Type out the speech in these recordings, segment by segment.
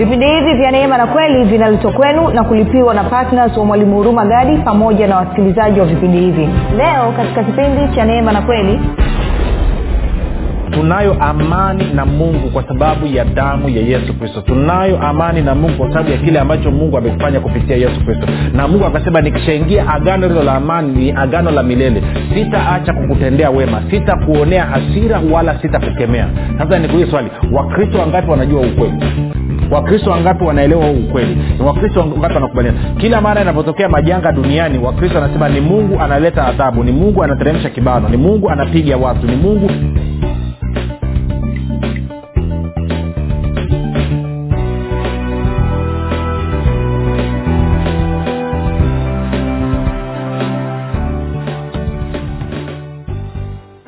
vipindi hivi vya neema na kweli vinaletwa kwenu na kulipiwa na ptns wa mwalimu huruma gadi pamoja na wasikilizaji wa vipindi hivi. Leo katika kipindi cha neema na kweli tunayo amani na mungu kwa sababu ya damu ya yesu kristo. Tunayo amani na mungu kwa sababu ya kile ambacho mungu amekifanya kupitia yesu kristo. Na mungu akasema nikishaingia agano hilo la amani ni agano la milele. Sitaacha kukutendea wema sitakuonea hasira wala sitakukemea. Sasa nikuulie swali wakristo wangapi wanajua ukweli wakristo wangapi wanaelewa huu ukweli? Wakristo wangapi wanakubaliana? Kila mara inapotokea majanga duniani wakristo wanasema ni mungu analeta adhabu ni mungu anateremsha kibano ni mungu anapiga watu ni mungu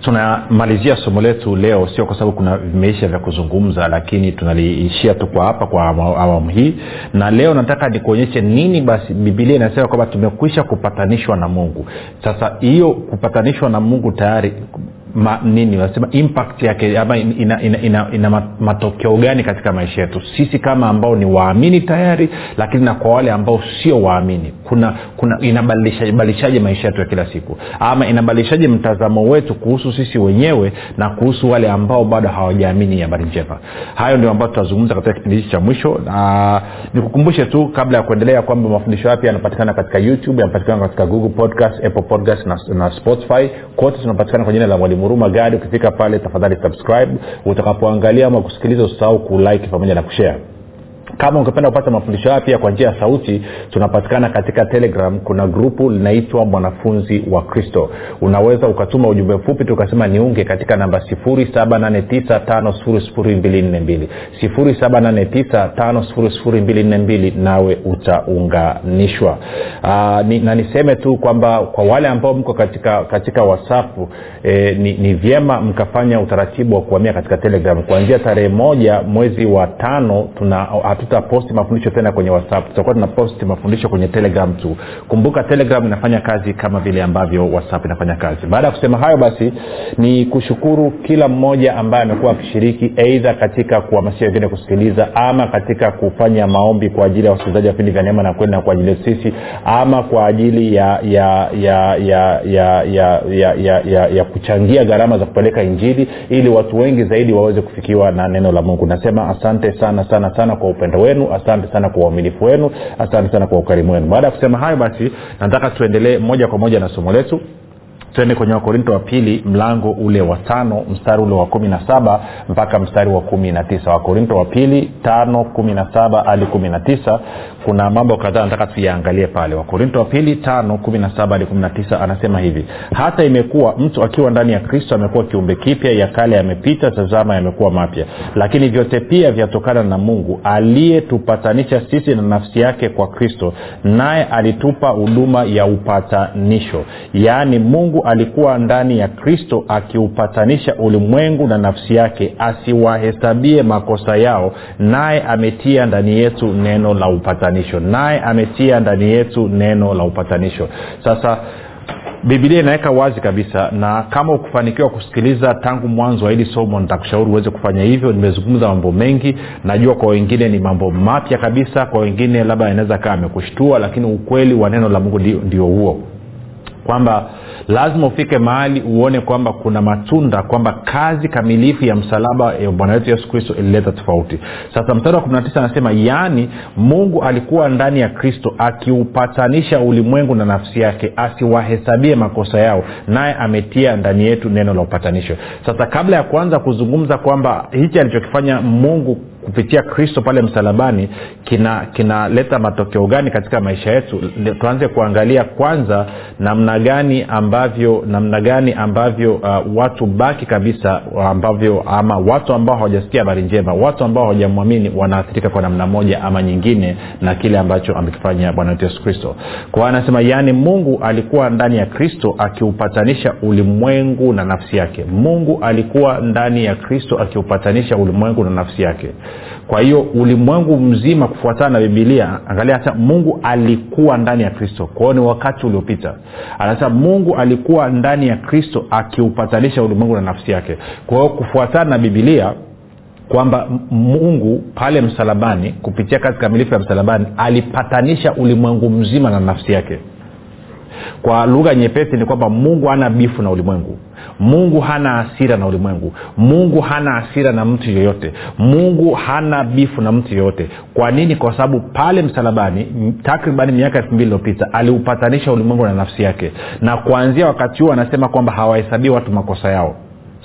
tunamalizia somo letu leo sio kwa sababu kuna vimeisha vya kuzungumza lakini tunaliishia tu kwa hapa kwa awamu hii. Na leo nataka nikuonyeshe nini basi bibilia inasema kwamba tumekwisha kupatanishwa na mungu. Sasa hiyo kupatanishwa na mungu tayari ma, nini wanasema impact yake ama ina, ina, ina, ina matokeo gani katika maisha yetu? Sisi kama ambao ni waamini tayari lakini na kwa wale ambao sio waamini kuna, kuna inabadilishaje maisha yetu ya kila siku? Ama inabadilishaje mtazamo wetu kuhusu sisi wenyewe na kuhusu wale ambao bado hawajaamini habari njema? Hayo ndio ambayo tutazungumza katika kipindi hichi cha mwisho na nikukumbushe tu kabla ya kuendelea kwamba mafundisho yapya yanapatikana katika youtube yanapatikana katika google podcast apple podcast na, na spotify. Kote tunapatikana kwa jina la mwalimu huruma gadi ukifika pale tafadhali subscribe. Utakapoangalia ama kusikiliza usahau kulike pamoja na kushare kama ungependa kupata mafundisho haya pia kwa njia ya sauti tunapatikana katika telegram. Kuna grupu linaitwa mwanafunzi wa kristo. Unaweza ukatuma ujumbe mfupi tukasema niunge katika namba 7895242 7895242 nawe utaunganishwa. Aa, ni, na niseme tu kwamba kwa wale ambao mko katika katika wasafu e, ni, ni vyema mkafanya utaratibu wa kuhamia katika telegram. Kuanzia tarehe moja mwezi wa tano tuna hatutaposti mafundisho tena kwenye whatsapp tutakuwa tunaposti mafundisho kwenye telegram tu. Kumbuka telegram inafanya kazi kama vile ambavyo whatsapp inafanya kazi. Baada ya kusema hayo basi ni kushukuru kila mmoja ambaye amekuwa akishiriki eidha katika kuhamasisha wengine kusikiliza ama katika kufanya maombi kwa ajili ya wasikilizaji wa vipindi vya neema na kwenda kwa ajili sisi ama kwa ajili ya ya ya ya ya ya ya, ya, ya, ya kuchangia gharama za kupeleka injili ili watu wengi zaidi waweze kufikiwa na neno la mungu. Nasema asante sana sana sana kwa upendo wenu. Asante sana kwa uaminifu wenu. Asante sana kwa ukarimu wenu. Baada ya kusema hayo basi nataka tuendelee moja kwa moja na somo letu. Twende kwenye wakorinto wa pili mlango ule wa tano mstari ule wa kumi na saba mpaka mstari wa kumi na tisa. Wakorinto wa pili tano kumi na saba hadi kumi na tisa kuna mambo kadhaa nataka tuyaangalie pale. Wakorinto wa pili tano kumi anasema hivi. Hata imekuwa mtu akiwa ndani ya kristo amekuwa kiumbe kipya ya kale yamepita tazama yamekuwa mapya. Lakini vyote pia vyatokana na mungu aliyetupatanisha sisi na nafsi yake kwa kristo naye alitupa huduma ya upatanisho. Yaani mungu alikuwa ndani ya kristo akiupatanisha ulimwengu na nafsi yake asiwahesabie makosa yao naye ametia ndani yetu neno la upatanisho naye ametia ndani yetu neno la upatanisho. Sasa bibilia inaweka wazi kabisa na kama ukufanikiwa kusikiliza tangu mwanzo wa hili somo nitakushauri uweze kufanya hivyo. Nimezungumza mambo mengi najua kwa wengine ni mambo mapya kabisa kwa wengine labda inaweza kaa amekushtua lakini ukweli wa neno la mungu ndio huo kwamba lazima ufike mahali uone kwamba kuna matunda kwamba kazi kamilifu ya msalaba ya bwana wetu yesu kristo ilileta tofauti. Sasa mstari wa 19 anasema yaani mungu alikuwa ndani ya kristo akiupatanisha ulimwengu na nafsi yake asiwahesabie makosa yao naye ametia ndani yetu neno la upatanisho. Sasa kabla ya kuanza kuzungumza kwamba hichi alichokifanya mungu kupitia kristo pale msalabani kinaleta kina matokeo gani katika maisha yetu? Tuanze kuangalia kwanza namna gani ambavyo namna gani ambavyo uh, watu baki kabisa ambavyo ama watu ambao hawajasikia habari njema watu ambao hawajamwamini wanaathirika kwa namna moja ama nyingine na kile ambacho amekifanya bwana wetu yesu kristo. Kwa anasema yaani mungu alikuwa ndani ya kristo akiupatanisha ulimwengu na nafsi yake. Mungu alikuwa ndani ya kristo akiupatanisha ulimwengu na nafsi yake kwa hiyo ulimwengu mzima kufuatana na bibilia angalia hata mungu alikuwa ndani ya kristo. Kwao ni wakati uliopita. Anasema mungu alikuwa ndani ya kristo akiupatanisha ulimwengu na nafsi yake. Kwa hiyo kufuatana na bibilia kwamba mungu pale msalabani kupitia kazi kamilifu ya msalabani alipatanisha ulimwengu mzima na nafsi yake. Kwa lugha nyepesi ni kwamba mungu ana bifu na ulimwengu mungu hana hasira na ulimwengu. Mungu hana hasira na mtu yoyote. Mungu hana bifu na mtu yoyote. Kwa nini? Kwa sababu pale msalabani takribani miaka elfu mbili iliyopita aliupatanisha ulimwengu na nafsi yake. Na kuanzia wakati huo anasema kwamba hawahesabii watu makosa yao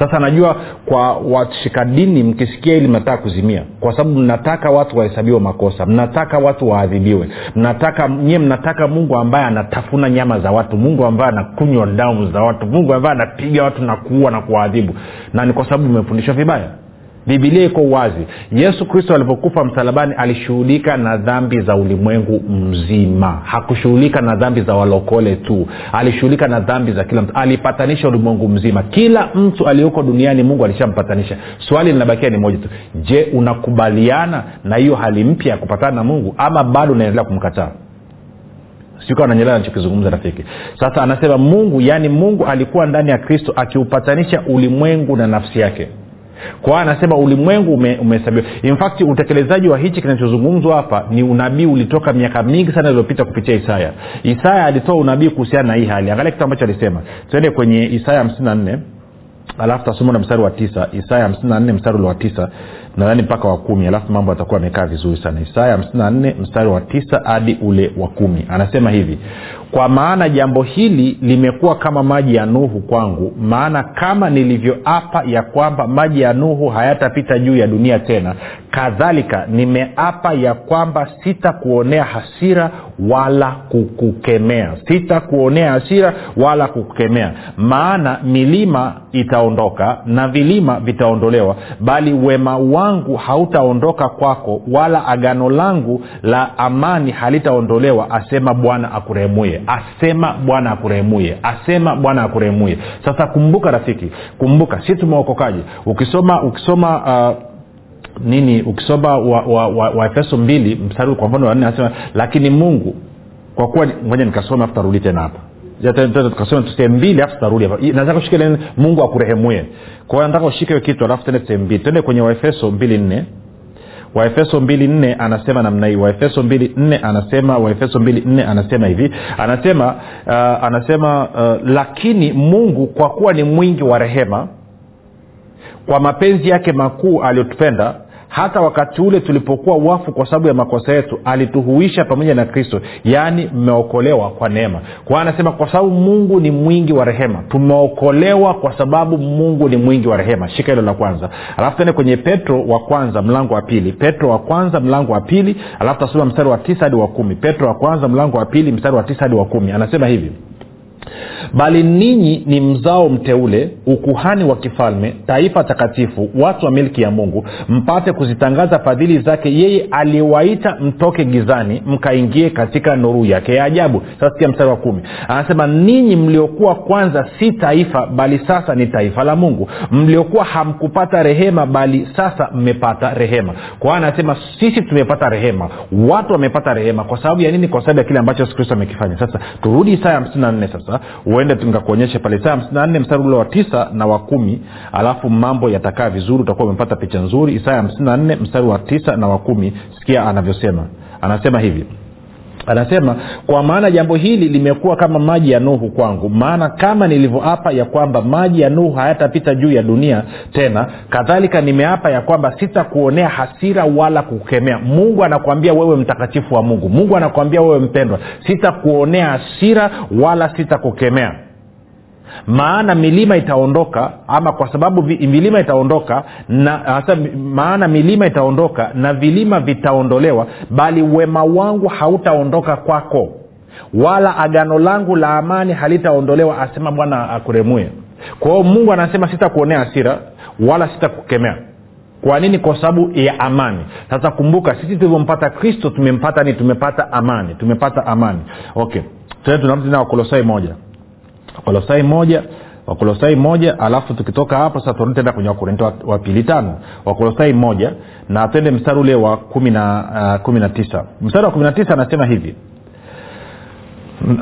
sasa najua kwa washika dini mkisikia hili mnataka kuzimia kwa sababu mnataka watu wahesabiwe makosa mnataka watu waadhibiwe mnataka nyie mnataka mungu ambaye anatafuna nyama za watu mungu ambaye anakunywa damu za watu mungu ambaye anapiga watu na kuua na kuwaadhibu. Na ni kwa sababu mmefundishwa vibaya bibilia iko wazi. Yesu kristo alipokufa msalabani alishughulika na dhambi za ulimwengu mzima. Hakushughulika na dhambi za walokole tu. Alishughulika na dhambi za kila mtu. Alipatanisha ulimwengu mzima. Kila mtu aliyoko duniani mungu alishampatanisha. Swali linabakia ni moja tu. Je unakubaliana na hiyo hali mpya ya kupatana na mungu ama bado unaendelea kumkataa? Sikuwa nanyelewa rafiki. Sasa anasema mungu yaani mungu alikuwa ndani ya kristo akiupatanisha ulimwengu na nafsi yake kwa anasema ulimwengu umehesabiwa. Ume utekelezaji wa hichi kinachozungumzwa hapa ni unabii ulitoka miaka mingi sana iliyopita kupitia isaya. Isaya alitoa unabii kuhusiana na hii hali. Angalia kitu ambacho alisema. Tuende kwenye isaya hamsini na nne alafu tasoma na mstari wa tisa. Isaya hamsini na nne mstari ule wa tisa nadhani mpaka wa kumi. Alafu mambo yatakuwa amekaa vizuri sana. Isaya hamsini na nne mstari wa tisa hadi ule wa kumi. Anasema hivi kwa maana jambo hili limekuwa kama maji ya nuhu kwangu maana kama nilivyoapa ya kwamba maji ya nuhu hayatapita juu ya dunia tena kadhalika nimeapa ya kwamba sitakuonea hasira wala kukukemea. Sitakuonea hasira wala kukukemea. Maana milima itaondoka na vilima vitaondolewa bali wema wangu hautaondoka kwako wala agano langu la amani halitaondolewa asema bwana akurehemuye asema bwana akurehemuye asema bwana akurehemuye sasa kumbuka rafiki kumbuka si tumeokokaji ukisoma ukisoma uh, nini ukisoma waefeso wa, wa, wa mbili mstari kwa mfano wanne anasema lakini mungu kwa kuwa ngoja nikasoma afu tarudi tena hapa. Tukasema sehemu mbili afu tutarudi hapa. Nataka ushike mungu akurehemue. Kwa hiyo nataka ushike kitu alafu tende sehemu mbili. Twende kwenye waefeso mbili nne waefeso mbili nne anasema namna hii. Waefeso mbili nne anasema waefeso mbili nne anasema hivi. Anasema uh, anasema uh, lakini mungu kwa kuwa ni mwingi wa rehema kwa mapenzi yake makuu aliyotupenda hata wakati ule tulipokuwa wafu kwa sababu ya makosa yetu alituhuisha pamoja na kristo. Yaani mmeokolewa kwa neema. Kwa anasema kwa sababu mungu ni mwingi wa rehema. Tumeokolewa kwa sababu mungu ni mwingi wa rehema. Shika hilo la kwanza. Alafu tene kwenye petro wa kwanza mlango wa pili. Petro wa kwanza mlango wa pili alafu tasoma mstari wa tisa hadi wa kumi. Petro wa kwanza mlango wa pili mstari wa tisa hadi wa kumi. Anasema hivi bali ninyi ni mzao mteule ukuhani wa kifalme taifa takatifu watu wa milki ya mungu mpate kuzitangaza fadhili zake yeye aliyewaita mtoke gizani mkaingie katika nuru yake ya ajabu. Sasa mstari wa kumi. Anasema ninyi mliokuwa kwanza si taifa bali sasa ni taifa la mungu. Mliokuwa hamkupata rehema bali sasa mmepata rehema. Kwa anasema sisi tumepata rehema. Watu wamepata rehema. Kwa sababu ya nini? Kwa sababu ya kile ambacho yesu kristo amekifanya. Sasa turudi isaya hamsini na nne sasa uende nikakuonyesha pale. Saa hamsini na nne mstari ule wa tisa na wa kumi alafu mambo yatakaa vizuri utakuwa umepata picha nzuri. Isaya hamsini na nne mstari wa tisa na wa kumi sikia anavyosema. Anasema hivi anasema kwa maana jambo hili limekuwa kama maji ya nuhu kwangu. Maana kama nilivyoapa ya kwamba maji ya nuhu hayatapita juu ya dunia tena kadhalika nimeapa ya kwamba sitakuonea hasira wala kukemea. Mungu anakuambia wewe mtakatifu wa mungu. Mungu anakuambia wewe mpendwa sitakuonea hasira wala sitakukemea maana milima itaondoka ama kwa sababu milima itaondoka na hasa maana milima itaondoka na vilima vitaondolewa bali wema wangu hautaondoka kwako. Wala agano langu la amani halitaondolewa asema bwana akuremue. Kwa hiyo mungu anasema sitakuonea hasira wala sitakukemea. Kwa nini? Kwa sababu ya amani. Sasa kumbuka sisi tulivyompata kristo tumempata ni tumepata amani tumepata amani. Okay tunarudi tena wakolosai moja wakolosai moja wakolosai moja alafu tukitoka hapo sasa turudi tena kwenye wakorinto wa, wa pili tano. Wakolosai moja na twende mstari ule wa kumi na uh, kumi na tisa. Mstari wa kumi na tisa anasema hivi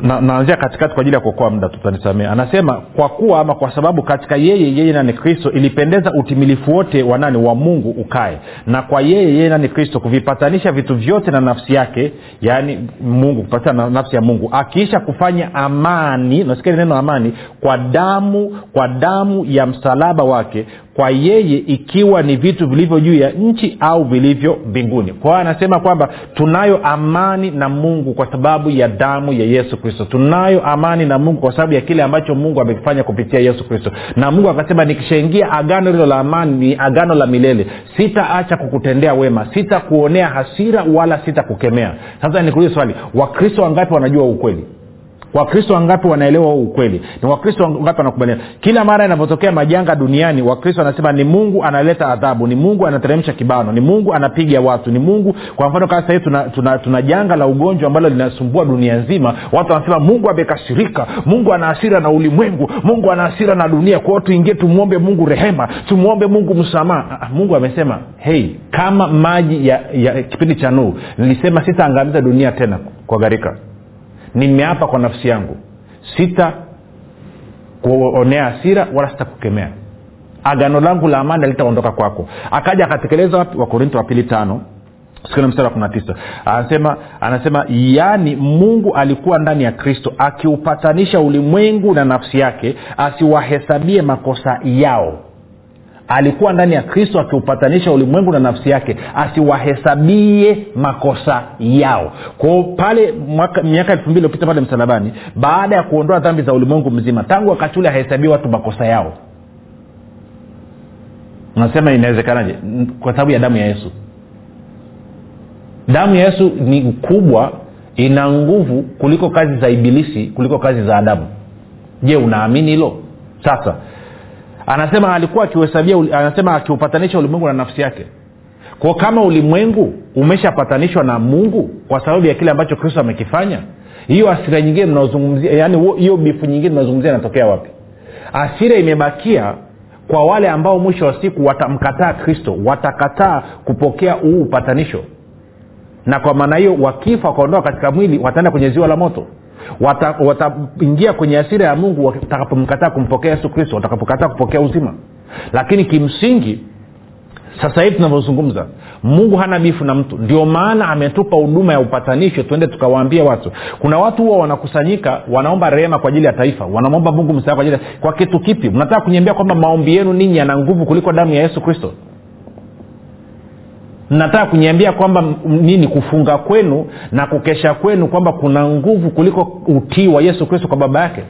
naanzia na katikati kwa ajili ya kuokoa muda tutanisamee anasema kwa kuwa ama kwa sababu katika yeye yeye nani kristo ilipendeza utimilifu wote wa nani? Wa mungu ukae. Na kwa yeye yeye nani kristo kuvipatanisha vitu vyote na nafsi yake yaani mungu kupatana na nafsi ya mungu akiisha kufanya amani nasikia neno amani kwa damu kwa damu ya msalaba wake kwa yeye ikiwa ni vitu vilivyo juu ya nchi au vilivyo mbinguni. Kwa hiyo anasema kwamba tunayo amani na mungu kwa sababu ya damu ya yesu kristo. Tunayo amani na mungu kwa sababu ya kile ambacho mungu amekifanya kupitia yesu kristo. Na mungu akasema nikishaingia agano hilo la amani ni agano la milele. Sitaacha kukutendea wema sitakuonea hasira wala sitakukemea. Sasa nikuulize swali wakristo wangapi wanajua ukweli wakristo wangapi wanaelewa huu ukweli? Ni wakristo wangapi wanakubalia kila mara inavyotokea majanga duniani wakristo wanasema ni mungu analeta adhabu ni mungu anateremsha kibano ni mungu anapiga watu ni mungu kwa mfano kama sahii tuna, tuna, tuna janga la ugonjwa ambalo linasumbua dunia nzima. Watu wanasema mungu amekasirika mungu ana hasira na ulimwengu mungu ana hasira na dunia. Kwa hiyo tuingie tumwombe mungu rehema tumwombe mungu msamaha. Mungu amesema hei kama maji ya, ya kipindi cha nuhu nilisema sitaangamiza dunia tena kwa gharika nimeapa kwa nafsi yangu. Sita kuonea asira wala sitakukemea agano langu la amani alitaondoka kwako. Akaja akatekeleza wapi? Wakorinto wa pili tano sikuna mstari wa kumi na tisa. Anasema anasema yaani mungu alikuwa ndani ya kristo akiupatanisha ulimwengu na nafsi yake asiwahesabie makosa yao alikuwa ndani ya kristo akiupatanisha ulimwengu na nafsi yake asiwahesabie makosa yao. Kwao pale miaka elfu mbili iliopita pale msalabani baada ya kuondoa dhambi za ulimwengu mzima tangu wakati ule ahesabie watu makosa yao. Nasema inawezekanaje? Kwa sababu ya damu ya yesu. Damu ya yesu ni kubwa ina nguvu kuliko kazi za ibilisi kuliko kazi za adamu. Je unaamini hilo? Sasa anasema alikuwa akiuhesabia anasema akiupatanisha ulimwengu na nafsi yake. Kwa kama ulimwengu umeshapatanishwa na mungu kwa sababu ya kile ambacho kristo amekifanya hiyo asira nyingine mnaozungumzia yani hiyo bifu nyingine mnaozungumzia inatokea wapi? Asira imebakia kwa wale ambao mwisho wa siku watamkataa kristo watakataa kupokea huu upatanisho. Na kwa maana hiyo wakifa wakaondoka katika mwili wataenda kwenye ziwa la moto wataingia wata kwenye asira ya mungu watakapomkataa kumpokea yesu kristo watakapokataa kupokea uzima. Lakini kimsingi sasa hivi tunavyozungumza mungu hana bifu na mtu. Ndio maana ametupa huduma ya upatanisho tuende tukawaambia watu. Kuna watu huwa wanakusanyika wanaomba rehema kwa ajili ya taifa wanamwomba mungu msaa kwa kwa kitu kipi? Mnataka kuniambia kwamba maombi yenu ninyi yana nguvu kuliko damu ya yesu kristo mnataka kuniambia kwamba nini kufunga kwenu na kukesha kwenu kwamba kuna nguvu kuliko utii wa yesu kristo kwa baba yake?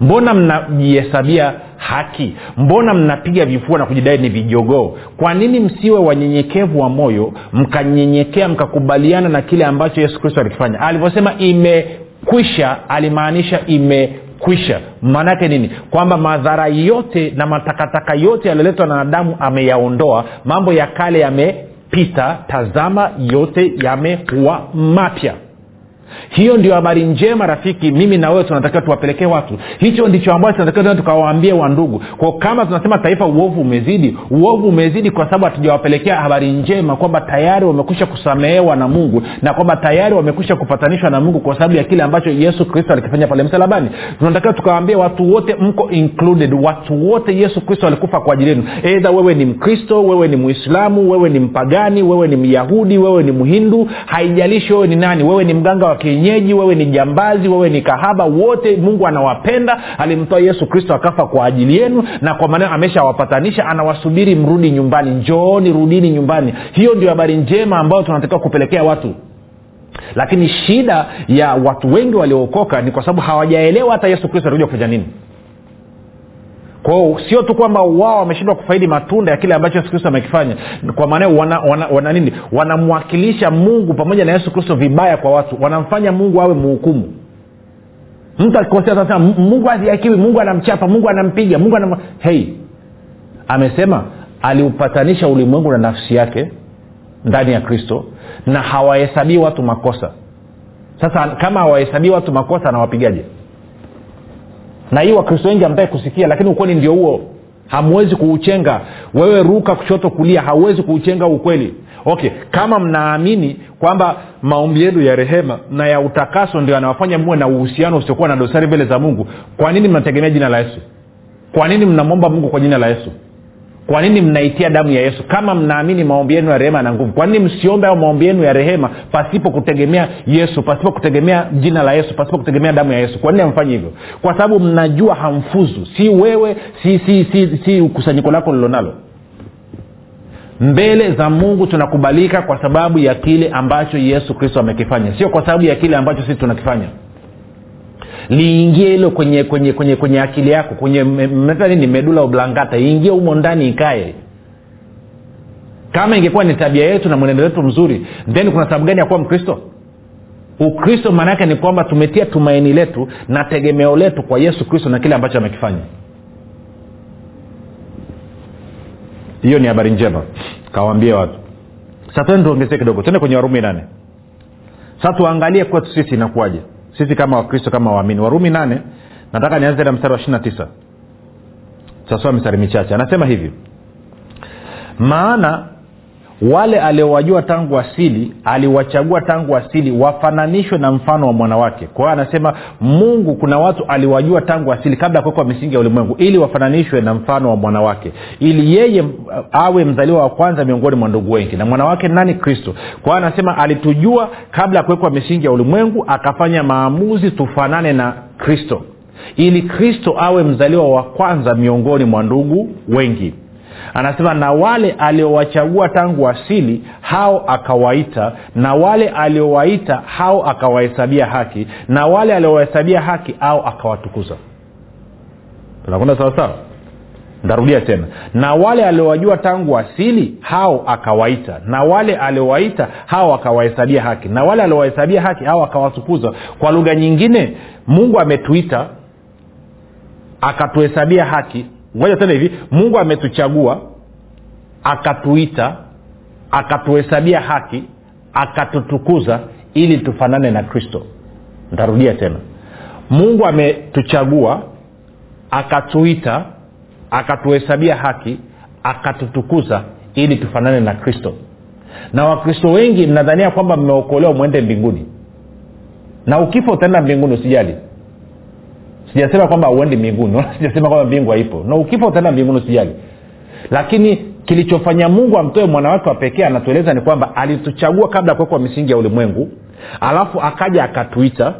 Mbona mnajihesabia haki? Mbona mnapiga vifua na kujidai ni vijogoo? Kwa nini msiwe wanyenyekevu wa moyo mkanyenyekea mkakubaliana na kile ambacho yesu kristo alikifanya? Alivyosema imekwisha alimaanisha imekwisha. Maana yake nini? Kwamba madhara yote na matakataka yote yaliyoletwa na adamu ameyaondoa mambo ya kale yamepita tazama yote yamekuwa mapya hiyo ndio habari njema rafiki. Mimi na wewe tunatakiwa tuwapelekee watu. Hicho ndicho ambacho tunatakiwa tukawaambie wandugu kwa kama tunasema taifa uovu umezidi. Uovu umezidi kwa sababu hatujawapelekea habari njema kwamba tayari wamekwisha kusamehewa na mungu na kwamba tayari wamekwisha kupatanishwa na mungu kwa sababu ya kile ambacho yesu kristo alikifanya pale msalabani. Tunatakiwa tukawaambia watu wote mko included. Watu wote yesu kristo alikufa kwa ajili yenu. Eidha wewe ni mkristo wewe ni mwislamu wewe ni mpagani wewe ni myahudi wewe ni mhindu haijalishi wewe ni nani. Wewe ni mganga wa kienyeji wewe ni jambazi wewe ni kahaba wote mungu anawapenda. Alimtoa yesu kristo akafa kwa ajili yenu na kwa maneno ameshawapatanisha anawasubiri mrudi nyumbani. Njooni rudini nyumbani. Hiyo ndio habari njema ambayo tunatakiwa kupelekea watu. Lakini shida ya watu wengi waliookoka ni kwa sababu hawajaelewa hata yesu kristo alikuja kufanya nini kwao sio tu kwamba wao wameshindwa kufaidi matunda ya kile ambacho yesu kristo amekifanya. Kwa maana wana, wana, wana nini? Wanamwakilisha mungu pamoja na yesu kristo vibaya kwa watu. Wanamfanya mungu awe muhukumu. Mtu akikosea sasa mungu aziakiwi mungu anamchapa mungu anampiga mungu anam hei amesema aliupatanisha ulimwengu na nafsi yake ndani ya kristo na hawahesabii watu makosa. Sasa kama hawahesabii watu makosa anawapigaje na hii wakristo wengi amtaki kusikia lakini ukweli ndio huo. Hamwezi kuuchenga. Wewe ruka kushoto kulia hauwezi kuuchenga ukweli. Okay kama mnaamini kwamba maombi yenu ya rehema na ya utakaso ndio anawafanya muwe na uhusiano usiokuwa na dosari mbele za mungu kwa nini mnategemea jina la yesu? Kwa nini mnamwomba mungu kwa jina la yesu kwa nini mnaitia damu ya yesu? Kama mnaamini maombi yenu ya rehema na nguvu. Kwa nini msiombe au maombi yenu ya rehema pasipo kutegemea yesu pasipo kutegemea jina la yesu pasipo kutegemea damu ya yesu? Kwa nini hamfanyi hivyo? Kwa sababu mnajua hamfuzu. Si wewe si si si, si kusanyiko lako lilonalo mbele za mungu tunakubalika kwa sababu ya kile ambacho yesu kristo amekifanya. Sio kwa sababu ya kile ambacho sisi tunakifanya liingie hilo kwenye kwenye kwenye kwenye akili yako kwenye nini medula oblangata iingie humo ndani ikae. Kama ingekuwa ni tabia yetu na mwenendo wetu mzuri then kuna sababu gani ya kuwa mkristo? Ukristo maana yake ni kwamba tumetia tumaini letu na tegemeo letu kwa yesu kristo na kile ambacho amekifanya. Hiyo ni habari njema. Kawaambie watu. Sasa tuongezee kidogo. Tende kwenye warumi nane. Sasa tuangalie kwetu sisi inakuwaje sisi kama wakristo kama waamini. Warumi nane nataka nianze na mstari wa ishirina tisa. Tasoma mistari michache. Anasema hivi maana wale aliowajua tangu asili aliwachagua tangu asili wafananishwe na mfano wa mwanawake kwa hiyo anasema mungu kuna watu aliwajua tangu asili kabla ya kuwekwa misingi ya ulimwengu ili wafananishwe na mfano wa mwanawake ili yeye awe mzaliwa wa kwanza miongoni mwa ndugu wengi. Na mwanawake nani? Kristo. Kwa hiyo anasema alitujua kabla ya kuwekwa misingi ya ulimwengu akafanya maamuzi tufanane na kristo. Ili kristo awe mzaliwa wa kwanza miongoni mwa ndugu wengi anasema na wale aliowachagua tangu asili hao akawaita. Na wale aliowaita hao akawahesabia haki. Na wale aliowahesabia haki au akawatukuza. Tunakwenda sawasawa ntarudia tena. Na wale aliowajua tangu asili hao akawaita. Na wale aliowaita hao akawahesabia haki. Na wale aliowahesabia haki hao akawatukuza. Kwa lugha nyingine mungu ametuita akatuhesabia haki ngoja tena hivi mungu ametuchagua akatuita akatuhesabia haki akatutukuza ili tufanane na kristo. Ntarudia tena. Mungu ametuchagua akatuita akatuhesabia haki akatutukuza ili tufanane na kristo. Na wakristo wengi mnadhania kwamba mmeokolewa mwende mbinguni. Na ukifa utaenda mbinguni usijali sijasema kwamba uendi mbinguni wala sijasema kwamba mbingu haipo. Na ukifa utaenda mbinguni usijali. Lakini kilichofanya mungu amtoe mwanawake wa pekee anatueleza ni kwamba alituchagua kabla ya kuwekwa misingi ya ulimwengu alafu akaja akatuita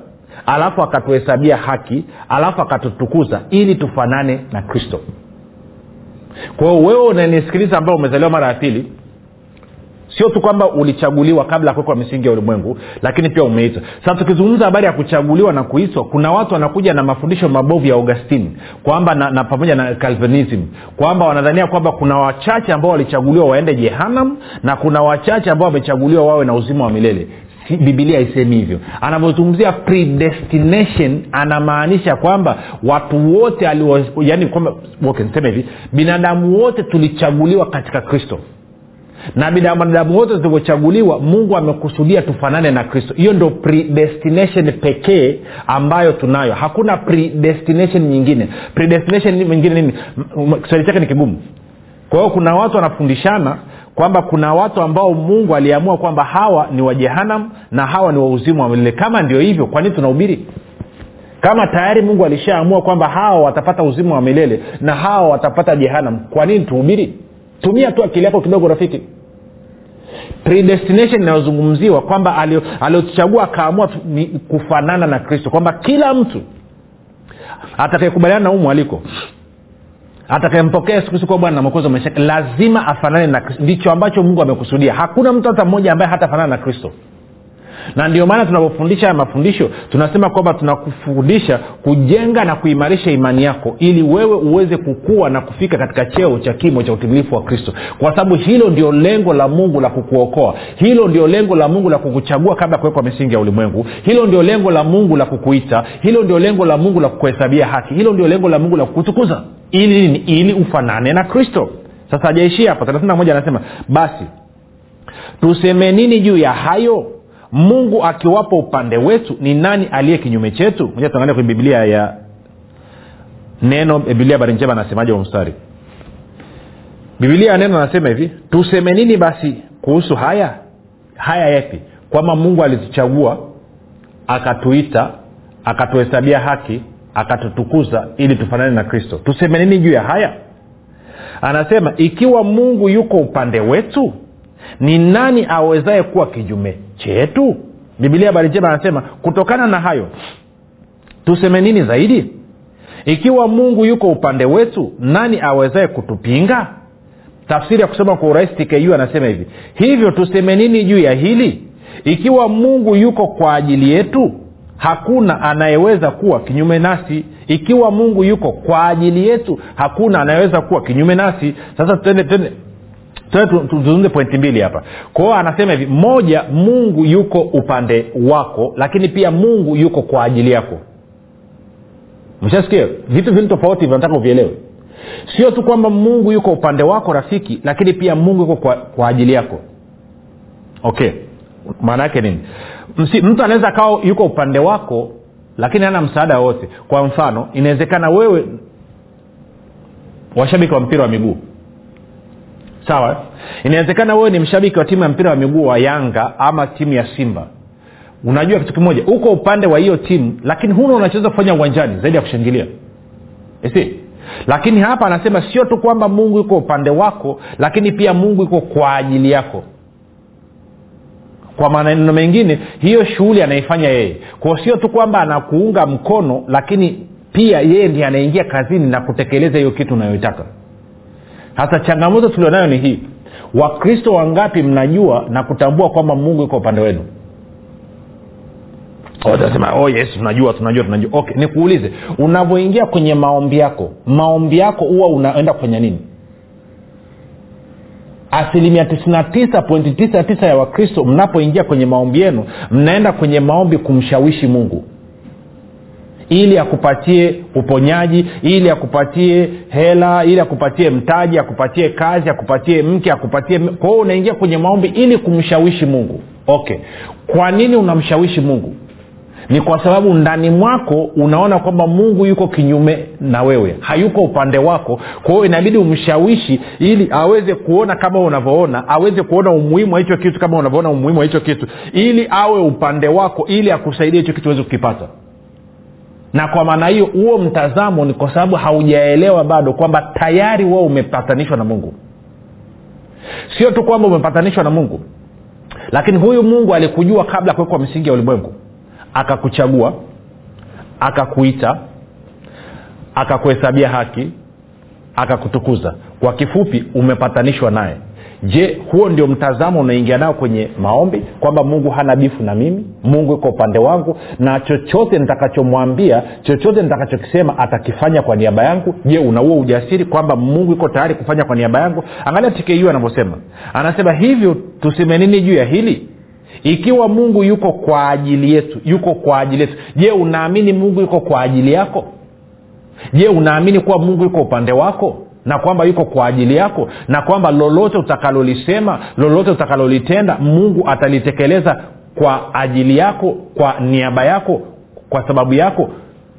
alafu akatuhesabia haki alafu akatutukuza ili tufanane na kristo. Kwa hiyo wewe unanisikiliza ambao umezaliwa mara ya pili sio tu kwamba ulichaguliwa kabla ya kuwekwa misingi ya ulimwengu lakini pia umeitwa. Sasa tukizungumza habari ya kuchaguliwa na kuitwa kuna watu wanakuja na mafundisho mabovu ya augustin kwamba na, na pamoja na calvinism kwamba wanadhania kwamba kuna wachache ambao walichaguliwa waende jehanam na kuna wachache ambao wamechaguliwa wawe na uzima wa milele. Si, bibilia haisemi hivyo. Anavyozungumzia predestination anamaanisha kwamba watu wote yani kwamba okay, hivi binadamu wote tulichaguliwa katika kristo na binadamu wote zilivyochaguliwa mungu amekusudia tufanane na kristo. Hiyo ndo predestination pekee ambayo tunayo. Hakuna predestination nyingine. Predestination nyingine nini? Kiswahili chake ni kigumu. Kwa hiyo kuna watu wanafundishana kwamba kuna watu ambao mungu aliamua kwamba hawa ni wa jehanam na hawa ni wauzimu wa milele. Kama ndio hivyo kwa nini tunahubiri? Kama tayari mungu alishaamua kwamba hawa watapata uzima wa milele na hawa watapata jehanam kwa nini tuhubiri tumia tu akili yako kidogo rafiki. Predestination inayozungumziwa kwamba aliotuchagua akaamua kufanana na kristo kwamba kila mtu atakayekubaliana na umu mwaliko atakayempokea siku kuwa bwana na mwokozi lazima afanane na kristo. Ndicho ambacho mungu amekusudia. Hakuna mtu hata mmoja ambaye hatafanana na kristo na ndio maana tunapofundisha haya mafundisho tunasema kwamba tunakufundisha kujenga na kuimarisha imani yako ili wewe uweze kukua na kufika katika cheo cha kimo cha utimilifu wa kristo. Kwa sababu hilo ndio lengo la mungu la kukuokoa. Hilo ndio lengo la mungu la kukuchagua kabla ya kuwekwa misingi ya ulimwengu. Hilo ndio lengo la mungu la kukuita. Hilo ndio lengo la mungu la kukuhesabia haki. Hilo ndio lengo la mungu la kukutukuza. Ili nini ili ufanane na kristo. Sasa hajaishia na moja anasema basi tuseme nini juu ya hayo mungu akiwapo upande wetu ni nani aliye kinyume chetu? Moja tuangalia kwenye biblia ya neno biblia habari njema anasemaje wa mstari? Biblia ya neno anasema hivi tuseme nini basi kuhusu haya? Haya yepi kwamba mungu alituchagua akatuita akatuhesabia haki akatutukuza ili tufanane na kristo. Tuseme nini juu ya haya? Anasema ikiwa mungu yuko upande wetu ni nani awezaye kuwa kijume chetu? Bibilia habari njema anasema kutokana na hayo tuseme nini zaidi? Ikiwa mungu yuko upande wetu nani awezaye kutupinga? Tafsiri ya kusema kwa urahisi tku anasema hivi hivyo tuseme nini juu ya hili? Ikiwa mungu yuko kwa ajili yetu hakuna anayeweza kuwa kinyume nasi. Ikiwa mungu yuko kwa ajili yetu hakuna anayeweza kuwa kinyume nasi. Sasa tende tende tuzungumze pointi mbili hapa. Kwao anasema hivi moja mungu yuko upande wako lakini pia mungu yuko kwa ajili yako. Mshasikia vitu vili tofauti vinataka uvielewe. Sio tu kwamba mungu yuko upande wako rafiki lakini pia mungu yuko kwa, kwa ajili yako. Okay. Maana yake nini? Msi, mtu anaweza akawa yuko upande wako lakini hana msaada wowote. Kwa mfano inawezekana wewe washabiki wa mpira wa miguu sawa? Inawezekana wewe ni mshabiki wa timu ya mpira wa miguu wa yanga ama timu ya simba. Unajua kitu kimoja uko upande wa hiyo timu lakini huna unachoweza kufanya uwanjani zaidi ya kushangilia. Si lakini hapa anasema sio tu kwamba mungu yuko upande wako lakini pia mungu yuko kwa ajili yako. Kwa maneno mengine hiyo shughuli anaifanya yeye. Kwao sio tu kwamba anakuunga mkono lakini pia yeye ndiye anaingia kazini na kutekeleza hiyo kitu unayoitaka hasa changamoto tulionayo ni hii. Wakristo wangapi mnajua na kutambua kwamba mungu yuko upande wenu? Watasema oh yes tunajua tunajua tunajua. Okay nikuulize unavyoingia kwenye maombi yako maombi yako huwa unaenda kufanya nini? Asilimia 99.99 ya wakristo mnapoingia kwenye maombi yenu mnaenda kwenye maombi kumshawishi mungu ili akupatie uponyaji ili akupatie hela ili akupatie mtaji akupatie kazi akupatie mke akupatie kwa hiyo unaingia kwenye maombi ili kumshawishi mungu. Okay. Kwa nini unamshawishi mungu? Ni kwa sababu ndani mwako unaona kwamba mungu yuko kinyume na wewe hayuko upande wako. Kwa hiyo inabidi umshawishi ili aweze kuona kama unavyoona aweze kuona umuhimu wa hicho kitu kama unavyoona umuhimu wa hicho kitu ili awe upande wako ili akusaidie hicho kitu uweze kukipata na kwa maana hiyo huo mtazamo ni kwa sababu haujaelewa bado kwamba tayari wewe umepatanishwa na mungu. Sio tu kwamba umepatanishwa na mungu lakini huyu mungu alikujua kabla ya kuwekwa misingi ya ulimwengu. Akakuchagua akakuita akakuhesabia haki akakutukuza. Kwa kifupi umepatanishwa naye je huo ndio mtazamo unaingia nao kwenye maombi? Kwamba mungu hana bifu na mimi? Mungu iko upande wangu? Na chochote nitakachomwambia chochote nitakachokisema atakifanya kwa niaba yangu? Je unauo ujasiri kwamba mungu iko tayari kufanya kwa niaba yangu? Angalia tku anavyosema. Anasema hivyo tuseme nini juu ya hili? Ikiwa mungu yuko kwa ajili yetu yuko kwa ajili yetu je unaamini mungu yuko kwa ajili yako? Je unaamini kuwa mungu yuko upande wako na kwamba yuko kwa ajili yako na kwamba lolote utakalolisema lolote utakalolitenda mungu atalitekeleza kwa ajili yako kwa niaba yako kwa sababu yako.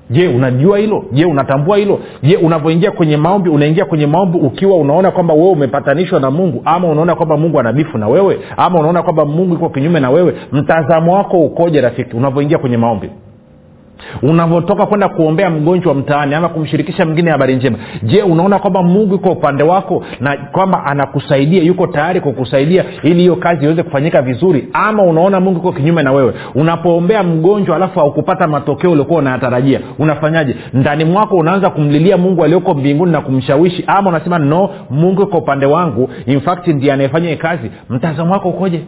Je unajua hilo? Je unatambua hilo? Je unavyoingia kwenye maombi unaingia kwenye maombi ukiwa unaona kwamba wewe umepatanishwa na mungu ama unaona kwamba mungu anabifu na wewe ama unaona kwamba mungu iko kinyume na wewe mtazamo wako ukoje rafiki unavyoingia kwenye maombi unavyotoka kwenda kuombea mgonjwa mtaani ama kumshirikisha mwingine habari njema. Je unaona kwamba mungu yuko upande wako na kwamba anakusaidia yuko tayari kukusaidia ili hiyo kazi iweze kufanyika vizuri? Ama unaona mungu yuko kinyume na wewe? Unapoombea mgonjwa alafu haukupata matokeo uliokuwa unayatarajia unafanyaje? Ndani mwako unaanza kumlilia mungu alioko mbinguni na kumshawishi ama unasema no mungu yuko upande wangu. In fact ndiye anayefanya kazi. Mtazamo wako ukoje?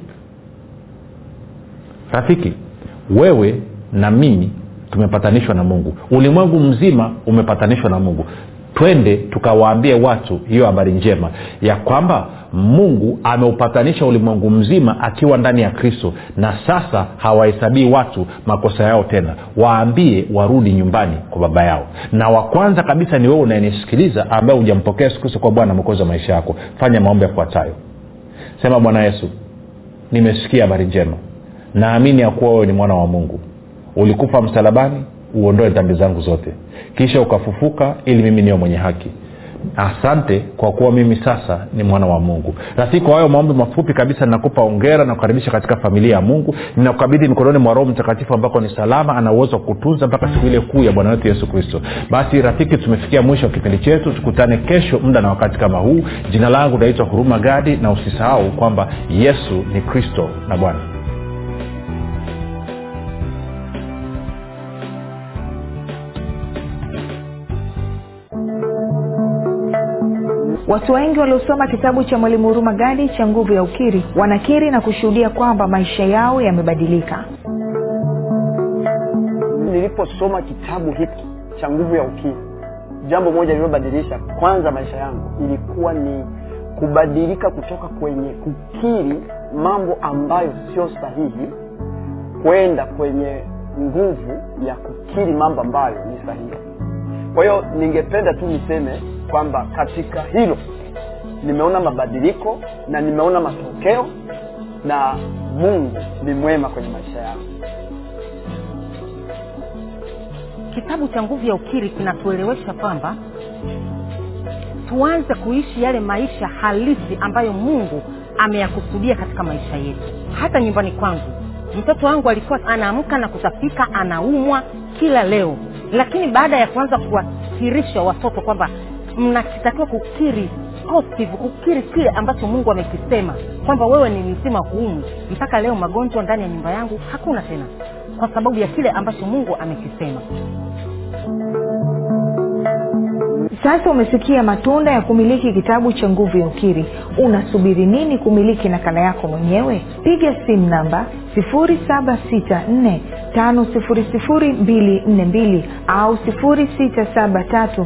Rafiki wewe na mimi tumepatanishwa na mungu. Ulimwengu mzima umepatanishwa na mungu. Twende tukawaambie watu hiyo habari njema ya kwamba mungu ameupatanisha ulimwengu mzima akiwa ndani ya kristo na sasa hawahesabii watu makosa yao tena. Waambie warudi nyumbani kwa baba yao. Na wa kwanza kabisa ni wewe unayenisikiliza ambaye hujampokea yesu kristo kwa bwana mwokozi wa maisha yako. Fanya maombi yafuatayo. Sema bwana yesu nimesikia habari njema. Naamini ya kuwa wewe ni mwana wa mungu ulikufa msalabani uondoe dhambi zangu zote. Kisha ukafufuka ili mimi niwe mwenye haki. Asante kwa kuwa mimi sasa ni mwana wa mungu. Rafiki kwa hayo maombi mafupi kabisa nakupa ongera na kukaribisha katika familia ya mungu. Ninakukabidhi mikononi mwa roho mtakatifu ambako ni salama ana uwezo wa kutunza mpaka siku ile kuu ya bwana wetu yesu kristo. Basi rafiki tumefikia mwisho wa kipindi chetu. Tukutane kesho muda na wakati kama huu. Jina langu naitwa huruma gadi na usisahau kwamba yesu ni kristo na bwana watu wengi waliosoma kitabu cha mwalimu huruma gadi cha nguvu ya ukiri wanakiri na kushuhudia kwamba maisha yao yamebadilika. Niliposoma kitabu hiki cha nguvu ya ukiri jambo moja lililobadilisha kwanza maisha yangu ilikuwa ni kubadilika kutoka kwenye kukiri mambo ambayo sio sahihi kwenda kwenye nguvu ya kukiri mambo ambayo ni sahihi. Kwa hiyo ningependa tu niseme kwamba katika hilo nimeona mabadiliko na nimeona matokeo na mungu ni mwema kwenye maisha yao kitabu cha nguvu ya ukiri kinatuelewesha kwamba tuanze kuishi yale maisha halisi ambayo mungu ameyakusudia katika maisha yetu. Hata nyumbani kwangu mtoto wangu alikuwa anaamka na kutapika anaumwa kila leo. Lakini baada ya kuanza kuwakirisha watoto kwamba mnakitakiwa kukiri positive kukiri kile ambacho mungu amekisema kwamba wewe ni mzima huumu mpaka leo magonjwa ndani ya nyumba yangu hakuna tena kwa sababu ya kile ambacho mungu amekisema. Sasa umesikia matunda ya kumiliki kitabu cha nguvu ya ukiri. Unasubiri nini kumiliki nakala yako mwenyewe? Piga simu namba 7645242 au 673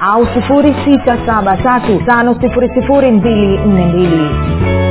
au 673 5242